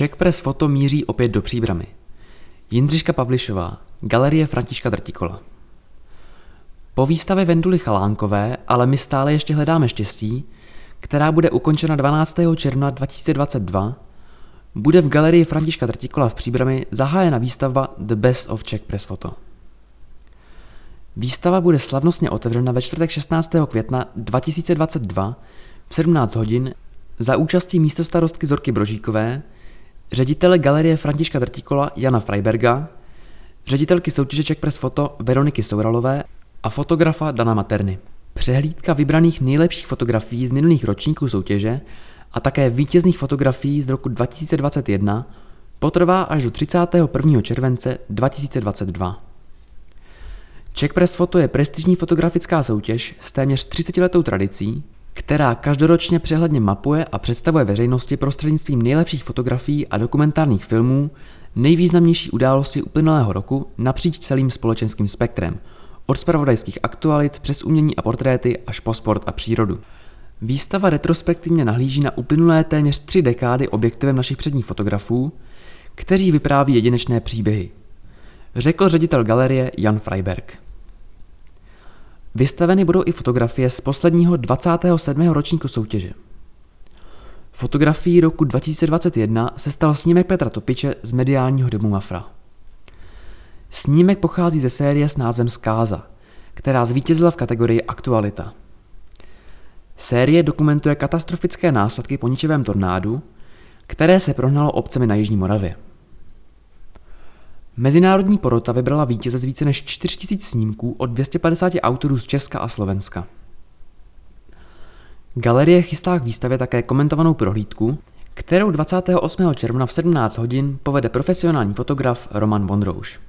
Czech Press Foto míří opět do příbramy. Jindřiška Pavlišová, Galerie Františka Drtikola. Po výstavě Venduly Chalánkové, ale my stále ještě hledáme štěstí, která bude ukončena 12. června 2022, bude v galerii Františka Drtikola v Příbrami zahájena výstava The Best of Czech Press Photo. Výstava bude slavnostně otevřena ve čtvrtek 16. května 2022 v 17 hodin za účastí místostarostky Zorky Brožíkové, ředitele galerie Františka Drtikola Jana Freiberga, ředitelky soutěže Czech Press Photo Veroniky Souralové a fotografa Dana Materny. Přehlídka vybraných nejlepších fotografií z minulých ročníků soutěže a také vítězných fotografií z roku 2021 potrvá až do 31. července 2022. Czech Press Photo je prestižní fotografická soutěž s téměř 30 letou tradicí, která každoročně přehledně mapuje a představuje veřejnosti prostřednictvím nejlepších fotografií a dokumentárních filmů nejvýznamnější události uplynulého roku napříč celým společenským spektrem, od spravodajských aktualit přes umění a portréty až po sport a přírodu. Výstava retrospektivně nahlíží na uplynulé téměř tři dekády objektivem našich předních fotografů, kteří vypráví jedinečné příběhy. Řekl ředitel galerie Jan Freiberg. Vystaveny budou i fotografie z posledního 27. ročníku soutěže. Fotografií roku 2021 se stal snímek Petra Topiče z mediálního domu Mafra. Snímek pochází ze série s názvem Skáza, která zvítězila v kategorii Aktualita. Série dokumentuje katastrofické následky po ničivém tornádu, které se prohnalo obcemi na Jižní Moravě. Mezinárodní porota vybrala vítěze z více než 4000 snímků od 250 autorů z Česka a Slovenska. Galerie chystá k výstavě také komentovanou prohlídku, kterou 28. června v 17 hodin povede profesionální fotograf Roman Vondrouš.